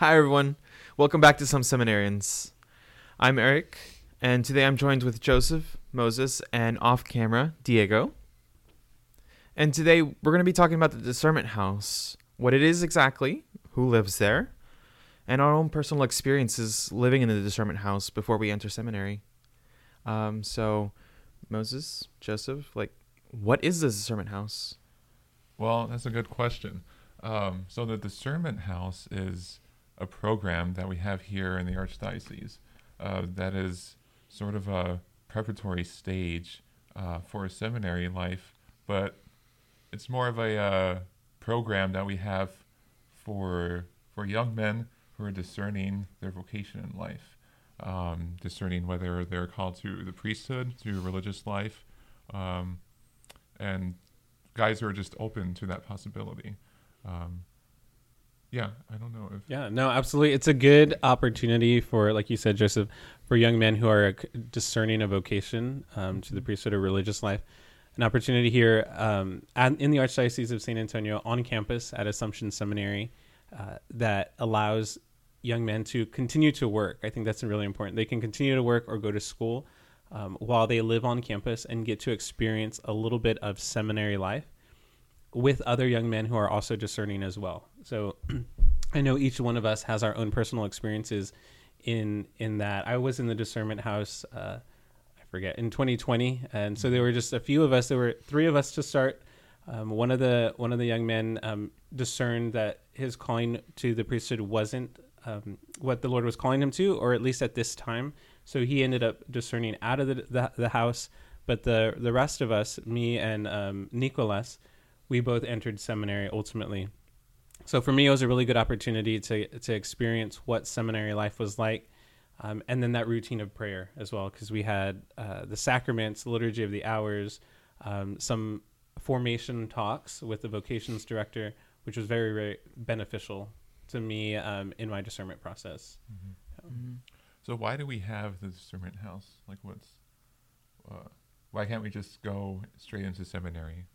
Hi, everyone. Welcome back to Some Seminarians. I'm Eric, and today I'm joined with Joseph, Moses, and off camera, Diego. And today we're going to be talking about the discernment house, what it is exactly, who lives there, and our own personal experiences living in the discernment house before we enter seminary. Um, so, Moses, Joseph, like, what is the discernment house? Well, that's a good question. Um, so the discernment house is a program that we have here in the archdiocese uh, that is sort of a preparatory stage uh, for a seminary life, but it's more of a uh, program that we have for for young men who are discerning their vocation in life, um, discerning whether they're called to the priesthood, to religious life, um, and guys who are just open to that possibility. Um, yeah, I don't know if Yeah, no, absolutely. It's a good opportunity for, like you said, Joseph, for young men who are discerning a vocation um, to the priesthood or religious life. An opportunity here um, at, in the Archdiocese of San Antonio on campus at Assumption Seminary uh, that allows young men to continue to work. I think that's really important. They can continue to work or go to school um, while they live on campus and get to experience a little bit of seminary life with other young men who are also discerning as well. So I know each one of us has our own personal experiences in in that. I was in the discernment house uh, I forget in 2020 and so there were just a few of us there were three of us to start um, one of the one of the young men um, discerned that his calling to the priesthood wasn't um, what the Lord was calling him to, or at least at this time. So he ended up discerning out of the the, the house. But the the rest of us, me and um, Nicolas, we both entered seminary ultimately. So for me, it was a really good opportunity to to experience what seminary life was like, um, and then that routine of prayer as well, because we had uh, the sacraments, the liturgy of the hours, um, some formation talks with the vocations director, which was very very beneficial to me um, in my discernment process. Mm-hmm. Mm-hmm. So why do we have the discernment house? Like, what's uh, why can't we just go straight into seminary?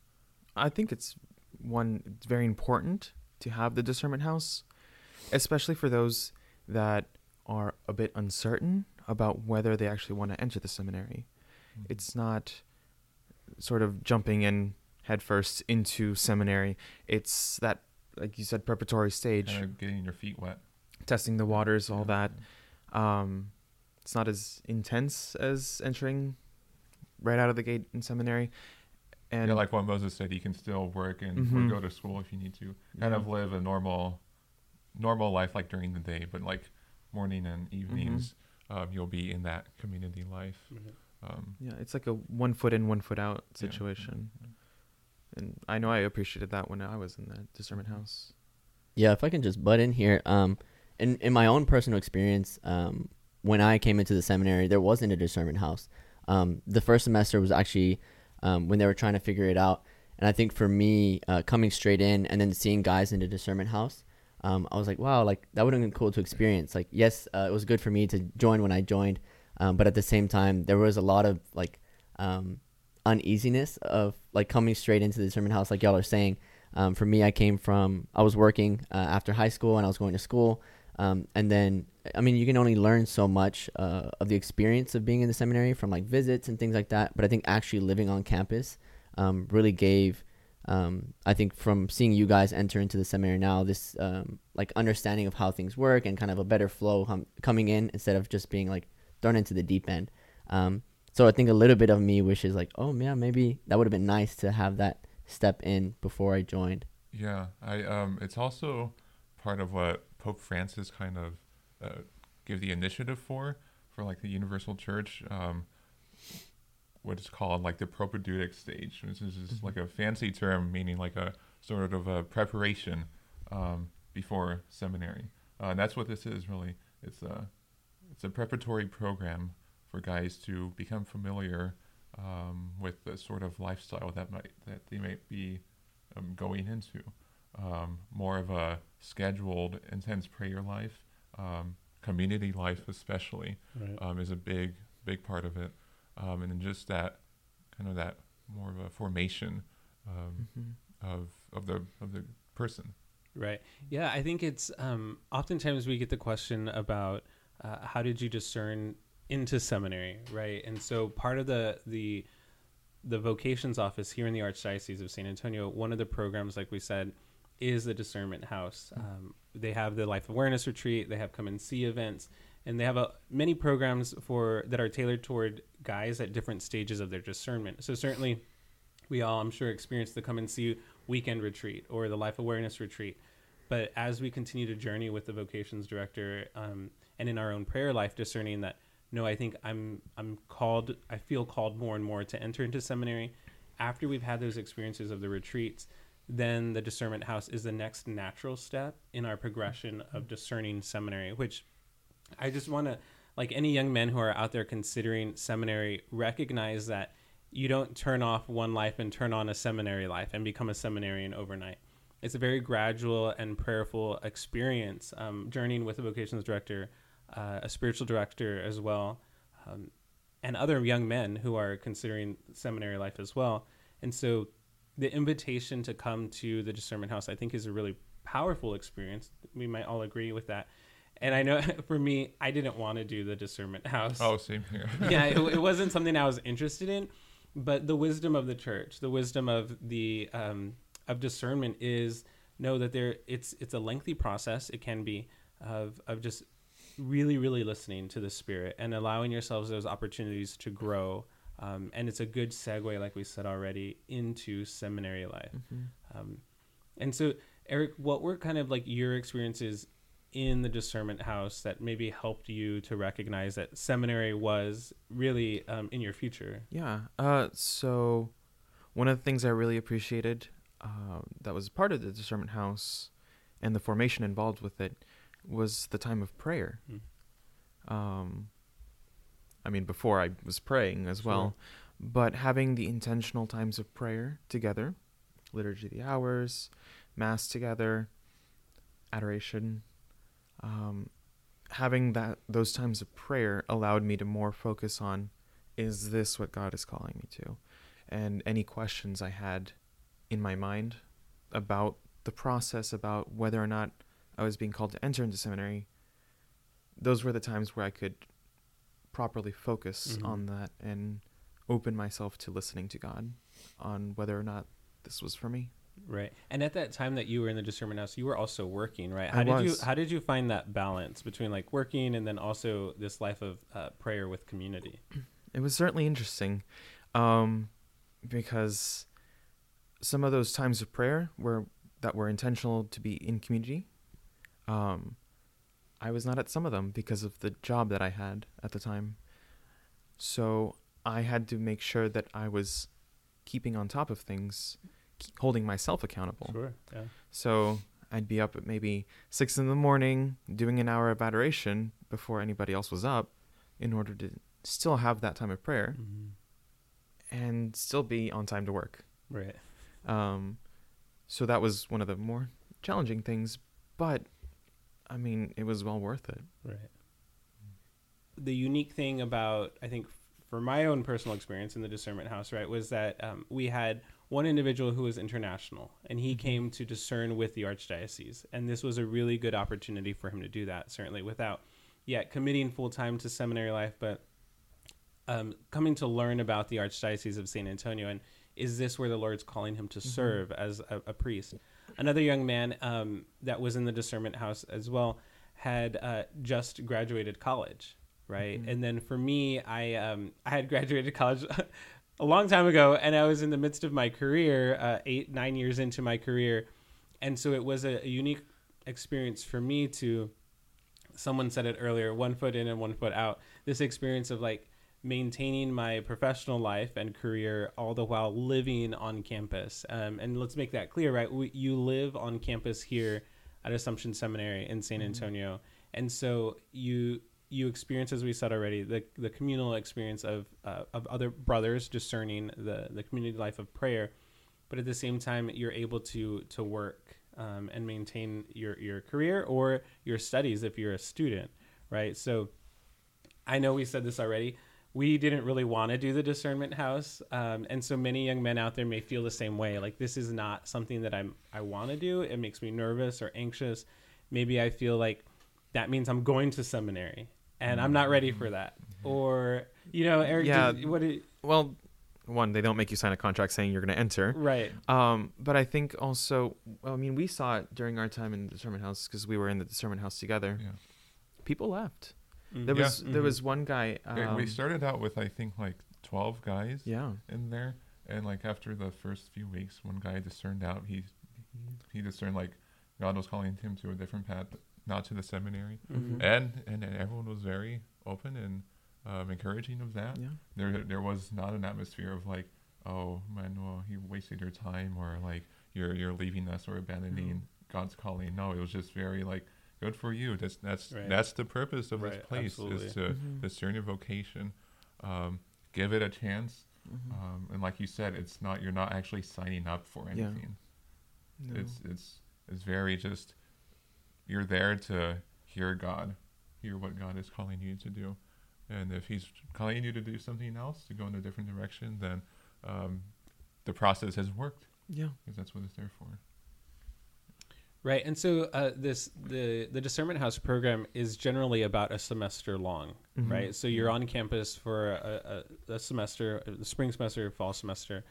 I think it's one it's very important to have the discernment house, especially for those that are a bit uncertain about whether they actually want to enter the seminary. Mm-hmm. It's not sort of jumping in headfirst into seminary. It's that, like you said, preparatory stage. Kind of getting your feet wet. Testing the waters, all that. Um, it's not as intense as entering right out of the gate in seminary. And yeah, like what Moses said, you can still work and mm-hmm. go to school if you need to. Kind yeah. of live a normal, normal life like during the day, but like morning and evenings, mm-hmm. um, you'll be in that community life. Mm-hmm. Um, yeah, it's like a one foot in, one foot out situation. Yeah. And I know I appreciated that when I was in the discernment house. Yeah, if I can just butt in here, um, in in my own personal experience, um, when I came into the seminary, there wasn't a discernment house. Um, the first semester was actually um, when they were trying to figure it out. And I think for me, uh, coming straight in and then seeing guys in the discernment house, um, I was like, wow, like that would have been cool to experience. Like, yes, uh, it was good for me to join when I joined, um, but at the same time, there was a lot of like um, uneasiness of like coming straight into the discernment house, like y'all are saying. Um, for me, I came from I was working uh, after high school and I was going to school, um, and then I mean, you can only learn so much uh, of the experience of being in the seminary from like visits and things like that. But I think actually living on campus um, really gave, um, I think, from seeing you guys enter into the seminary now, this um, like understanding of how things work and kind of a better flow hum- coming in instead of just being like thrown into the deep end. Um, so I think a little bit of me wishes like, oh man, maybe that would have been nice to have that step in before I joined. Yeah, I um, it's also part of what Pope Francis kind of uh, give the initiative for for like the universal church um, what is called like the propedeutic stage. Which is just mm-hmm. like a fancy term meaning like a sort of a preparation um, before seminary. Uh, and that's what this is really. It's a it's a preparatory program for guys to become familiar um, with the sort of lifestyle that might that they might be um, going into um, more of a scheduled intense prayer life um, community life especially right. um, is a big big part of it um, and then just that kind of that more of a formation um, mm-hmm. of of the of the person Right. Yeah, I think it's um, oftentimes we get the question about uh, how did you discern into seminary, right? And so part of the the the vocations office here in the Archdiocese of San Antonio, one of the programs, like we said, is the Discernment House. Um, they have the Life Awareness Retreat, they have come and see events, and they have a, many programs for that are tailored toward guys at different stages of their discernment. So certainly, we all, I'm sure, experienced the come and see weekend retreat or the Life Awareness Retreat. But as we continue to journey with the vocations director um, and in our own prayer life, discerning that no, I think I'm I'm called. I feel called more and more to enter into seminary. After we've had those experiences of the retreats, then the discernment house is the next natural step in our progression of discerning seminary. Which I just want to, like any young men who are out there considering seminary, recognize that you don't turn off one life and turn on a seminary life and become a seminarian overnight. It's a very gradual and prayerful experience, um, journeying with a vocations director uh, a spiritual director as well, um, and other young men who are considering seminary life as well. And so the invitation to come to the discernment house, I think, is a really powerful experience. We might all agree with that. And I know for me, I didn't want to do the discernment house. Oh, same here. yeah, it, it, wasn't something I was interested in. But the wisdom of the church, the wisdom of the um, of discernment is know that there it's it's a lengthy process. It can be of of just really, really listening to the Spirit and allowing yourselves those opportunities to grow. Um, and it's a good segue, like we said already, into seminary life. Mm-hmm. Um, and so, Eric, what were kind of like your experiences in the discernment house that maybe helped you to recognize that seminary was really um, in your future? Yeah. Uh, so, one of the things I really appreciated uh, that was part of the discernment house and the formation involved with it was the time of prayer. Mm. Um, I mean, before I was praying as sure. well, but having the intentional times of prayer together, liturgy of the hours, mass together, adoration, um, having that those times of prayer allowed me to more focus on, is this what God is calling me to, and any questions I had in my mind about the process, about whether or not I was being called to enter into seminary, those were the times where I could properly focus mm-hmm. on that and open myself to listening to God on whether or not this was for me. Right. And at that time that you were in the discernment house, you were also working, right? How I did was. you how did you find that balance between like working and then also this life of uh, prayer with community? It was certainly interesting, um, because some of those times of prayer were that were intentional to be in community um, I was not at some of them because of the job that I had at the time. So I had to make sure that I was keeping on top of things, holding myself accountable. Sure. Yeah. So I'd be up at maybe six in the morning doing an hour of adoration before anybody else was up in order to still have that time of prayer mm-hmm. and still be on time to work. Right. Um, so that was one of the more challenging things, but I mean, it was well worth it. Right. The unique thing about, I think, for my own personal experience in the discernment house, right, was that um, we had one individual who was international, and he mm-hmm. came to discern with the archdiocese, and this was a really good opportunity for him to do that. Certainly, without yet committing full time to seminary life, but um, coming to learn about the archdiocese of San Antonio, and is this where the Lord's calling him to mm-hmm. serve as a, a priest? Another young man um, that was in the discernment house as well had uh, just graduated college, right? Mm-hmm. And then for me, I um, I had graduated college a long time ago, and I was in the midst of my career, uh, eight nine years into my career, and so it was a, a unique experience for me to. Someone said it earlier: one foot in and one foot out. This experience of like maintaining my professional life and career all the while living on campus. Um, and let's make that clear, right? We, you live on campus here at Assumption Seminary in San mm-hmm. Antonio, and so you you experience, as we said already, the the communal experience of uh, of other brothers discerning the the community life of prayer, but at the same time, you're able to to work um, and maintain your your career or your studies if you're a student, right? So. I know we said this already, we didn't really want to do the discernment house, um, and so many young men out there may feel the same way. Like this is not something that I'm I want to do. It makes me nervous or anxious. Maybe I feel like that means I'm going to seminary, and I'm not ready for that. Or you know, Eric, Yeah. did- what? Did, Well, one, they don't make you sign a contract saying you're going to enter. right. Um, but I think also, well, I mean, we saw it during our time in the discernment house because we were in the discernment house together. Yeah. People left. Mm. There Yeah. was there Mhm. was one guy. Um, we started out with I think like twelve guys yeah. in there, and like after the first few weeks, one guy discerned out he he discerned like God was calling him to a different path, not to the seminary, Mhm. and and then everyone was very open and um, encouraging of that. Yeah. There there was not an atmosphere of like, oh Manuel, you wasted your time, or like you're you're leaving us or abandoning God's calling. No, it was just very like. Good for you. That's that's Right. that's the purpose of Right, this place absolutely. is to Mhm. discern your vocation, um, give it a chance, Mhm. um, and like you said, it's not you're not actually signing up for Yeah. anything. No. It's it's it's very just you're there to hear God, hear what God is calling you to do, and if He's calling you to do something else, to go in a different direction, then um, the process has worked yeah. because that's what it's there for. Right, and so uh, this the the discernment house program is generally about a semester long, Mhm. right? So you're on campus for a, a, a semester, the spring semester, fall semester,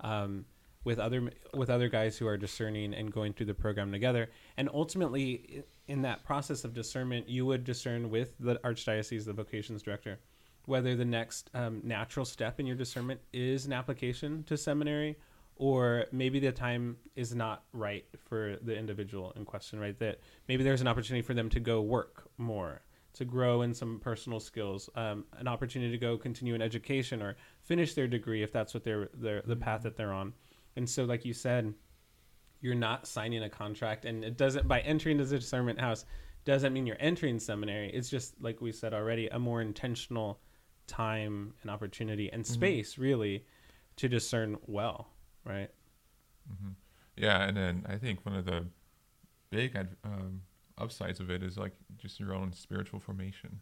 um, with other with other guys who are discerning and going through the program together. And ultimately, in that process of discernment, you would discern with the archdiocese, the vocations director, whether the next um, natural step in your discernment is an application to seminary or maybe the time is not right for the individual in question right? That maybe there's an opportunity for them to go work more to grow in some personal skills um, an opportunity to go continue in education or finish their degree if that's what they're, they're the path that they're on. And so like you said you're not signing a contract and it doesn't by entering the discernment house doesn't mean you're entering seminary. It's just like we said already a more intentional time and opportunity and Mhm. space really to discern well right hmm Yeah, and then I think one of the big um, upsides of it is like just your own spiritual formation.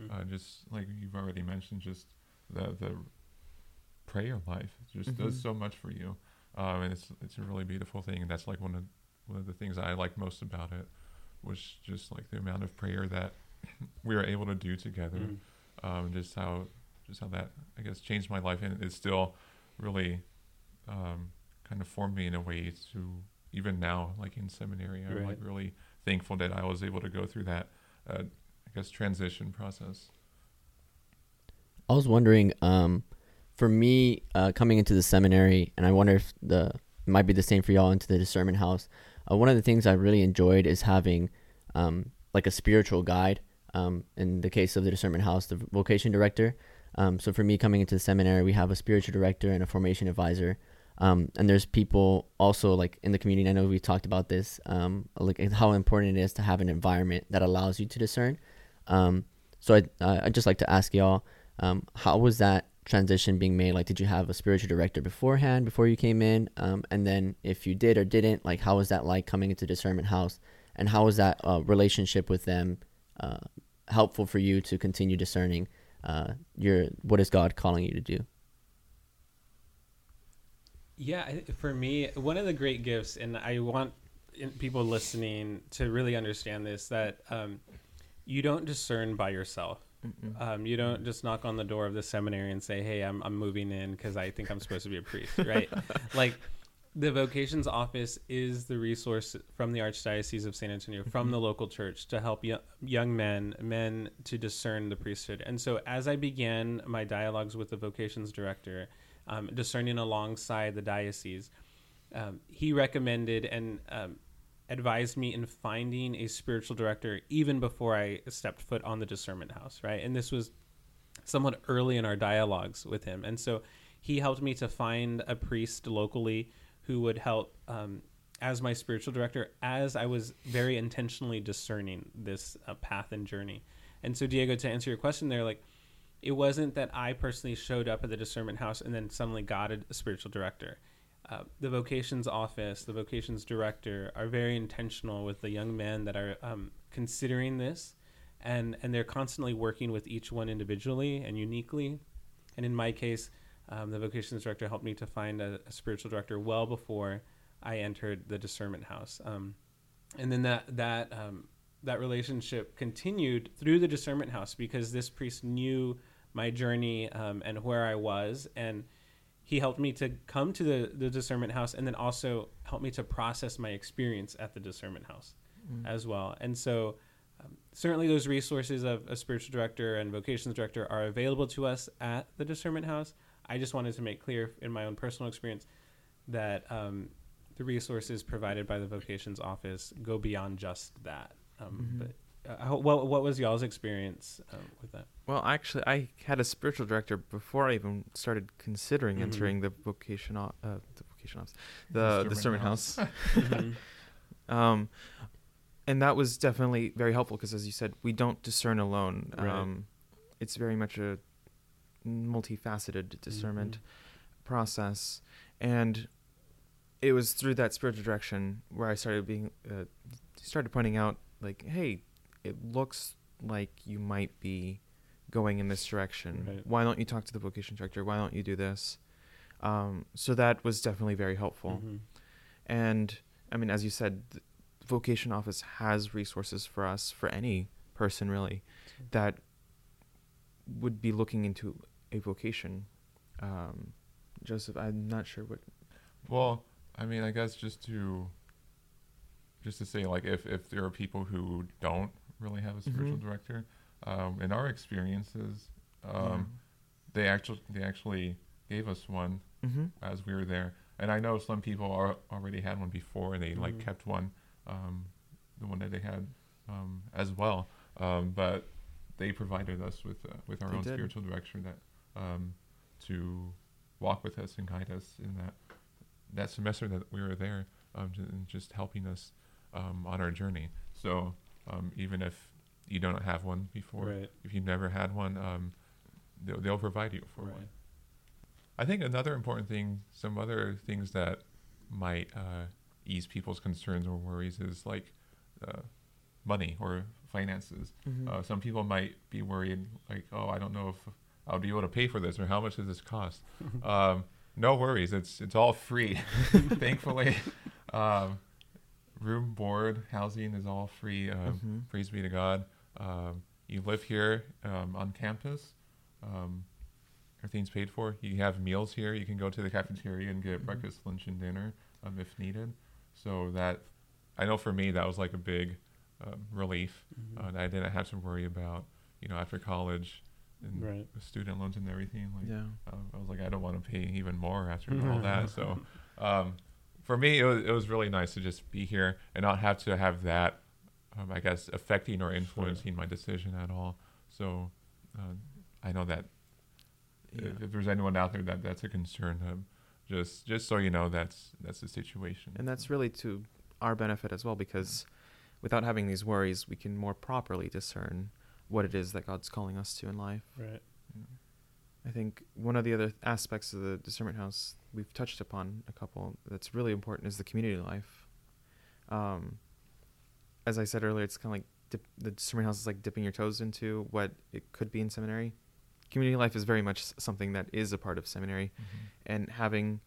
Mm. Uh, just like you've already mentioned, just the the prayer life just does Mhm. so much for you, um, and it's it's a really beautiful thing. And that's like one of one of the things I like most about it was just like the amount of prayer that we were able to do together Mm. um, just how just how that I guess changed my life and it's still really um, kind of formed me in a way to even now like in seminary I'm like really thankful that I was able to go through that uh, I guess transition process. I was wondering, um, for me, uh, coming into the seminary, and I wonder if the it might be the same for y'all into the discernment house. Uh, one of the things I really enjoyed is having, um, like a spiritual guide. Um, in the case of the discernment house, the vocation director. Um, so for me, coming into the seminary, we have a spiritual director and a formation advisor. Um, and there's people also like in the community. I know we talked about this, um, like how important it is to have an environment that allows you to discern. Um, so I uh, I'd just like to ask y'all, um, how was that transition being made? Like, did you have a spiritual director beforehand before you came in? Um, and then if you did or didn't, like, how was that like coming into discernment house? And how was that uh, relationship with them uh, helpful for you to continue discerning uh, your what is God calling you to do? Yeah, for me, one of the great gifts, and I want people listening to really understand this that um, you don't discern by yourself. Um, you don't just knock on the door of the seminary and say, "Hey, I'm I'm moving in because I think I'm supposed to be a priest," right? like the vocations office is the resource from the archdiocese of San Antonio, from the local church, to help yo- young men, men to discern the priesthood. And so, as I began my dialogues with the vocations director, um, discerning alongside the diocese, um, he recommended and um, advised me in finding a spiritual director even before I stepped foot on the discernment house, right? And this was somewhat early in our dialogues with him. And so he helped me to find a priest locally who would help um, as my spiritual director as I was very intentionally discerning this uh, path and journey. And so, Diego, to answer your question there, like, it wasn't that I personally showed up at the discernment house and then suddenly got a, a spiritual director. Uh, the vocations office, the vocations director are very intentional with the young men that are um, considering this, and and they're constantly working with each one individually and uniquely and in my case, um, the vocations director helped me to find a, a, spiritual director well before I entered the discernment house. Um, and then that that um, that relationship continued through the discernment house because this priest knew my journey um, and where I was, and he helped me to come to the, the discernment house, and then also helped me to process my experience at the discernment house mm. as well. And so, um, certainly, those resources of a spiritual director and vocations director are available to us at the discernment house. I just wanted to make clear in my own personal experience that um, the resources provided by the vocations office go beyond just that. Um, mm-hmm. But uh, what what was y'all's experience um, with that? Well, actually, I had a spiritual director before I even started considering mm-hmm. entering the vocation uh, the vocation office, the the sermon house. house. mm-hmm. um, and that was definitely very helpful because, as you said, we don't discern alone. Right. Um, it's very much a multifaceted discernment mm-hmm. process, and it was through that spiritual direction where I started being uh, started pointing out like, hey, it looks like you might be going in this direction. Right. Why don't you talk to the vocation director? Why don't you do this? Um, so that was definitely very helpful. Mm-hmm. And I mean, as you said, the vocation office has resources for us, for any person really, that would be looking into a vocation. Um, Joseph, I'm not sure what. Well, I mean, I guess just to just to say, like, if if there are people who don't really have a spiritual mm-hmm. director, um, in our experiences, um, yeah. they actually they actually gave us one mm-hmm. as we were there, and I know some people are, already had one before, and they mm-hmm. like kept one, um, the one that they had um, as well, um, but they provided us with uh, with our they own did. spiritual director that um, to walk with us and guide us in that that semester that we were there, um, and just helping us um, on our journey. So um, even if you don't have one before, right. if you've never had one, um, they'll, they'll, provide you for right. one. I think another important thing, some other things that might uh, ease people's concerns or worries is like uh, money or finances. Mm-hmm. Uh, some people might be worried, like, oh, I don't know if I'll be able to pay for this or how much does this cost. um, no worries, it's it's all free, thankfully. Um, room, board, housing is all free. Um, mm-hmm. Praise be to God. Um, you live here um, on campus. Um, everything's paid for. You have meals here. You can go to the cafeteria and get mm-hmm. breakfast, lunch, and dinner um, if needed. So that I know for me that was like a big um, relief. Mm-hmm. Uh, I didn't have to worry about you know after college and right. student loans and everything. Like, yeah. Uh, I was like, I don't want to pay even more after all that. So, um, for me, it was, it was really nice to just be here and not have to have that, um, I guess, affecting or influencing sure. my decision at all. So, uh, I know that yeah. if, if, there's anyone out there that that's a concern, um, just just so you know, that's that's the situation. And that's really to our benefit as well, because without having these worries, we can more properly discern what it is that God's calling us to in life. Right. I think one of the other aspects of the discernment house we've touched upon a couple that's really important is the community life. Um, as I said earlier, it's kind of like dip, the discernment house is like dipping your toes into what it could be in seminary. Community life is very much something that is a part of seminary, mm-hmm. and having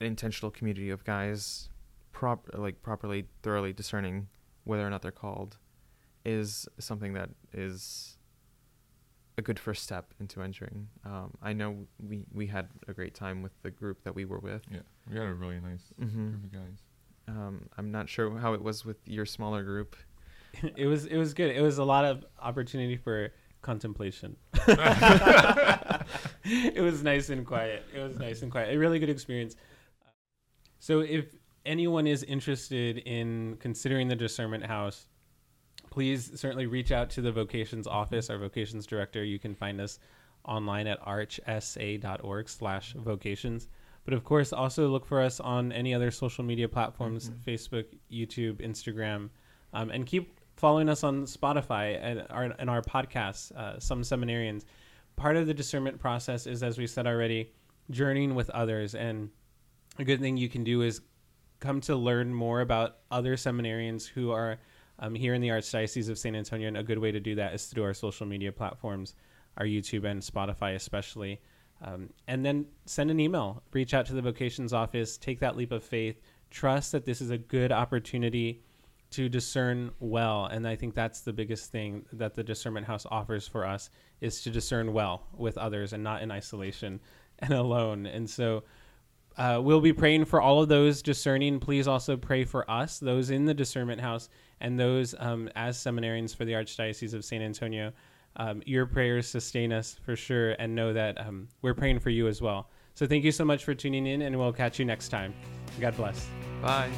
an intentional community of guys, prop like properly, thoroughly discerning whether or not they're called is something that is a good first step into entering. Um, I know we we had a great time with the group that we were with. Yeah, we had a really nice mm-hmm. group of guys. Um, I'm not sure how it was with your smaller group. it was it was good. It was a lot of opportunity for contemplation. it was nice and quiet. It was nice and quiet. A really good experience. So if anyone is interested in considering the discernment house please certainly reach out to the vocations office, our vocations director. You can find us online at archsa.org slash vocations. But of course, also look for us on any other social media platforms mm-hmm. Facebook, YouTube, Instagram, um, and keep following us on Spotify and our, and our podcasts, uh, Some Seminarians. Part of the discernment process is, as we said already, journeying with others. And a good thing you can do is come to learn more about other seminarians who are um, here in the Archdiocese of San Antonio. And a good way to do that is through our social media platforms. our YouTube and Spotify, especially. Um, and then send an email, reach out to the vocations office, take that leap of faith, trust that this is a good opportunity to discern well. And I think that's the biggest thing that the discernment house offers for us is to discern well with others and not in isolation and alone. And so uh, we'll be praying for all of those discerning. Please also pray for us, those in the discernment house, and those um, as seminarians for the Archdiocese of San Antonio. Um, your prayers sustain us for sure, and know that um, we're praying for you as well. So thank you so much for tuning in, and we'll catch you next time. God bless. Bye.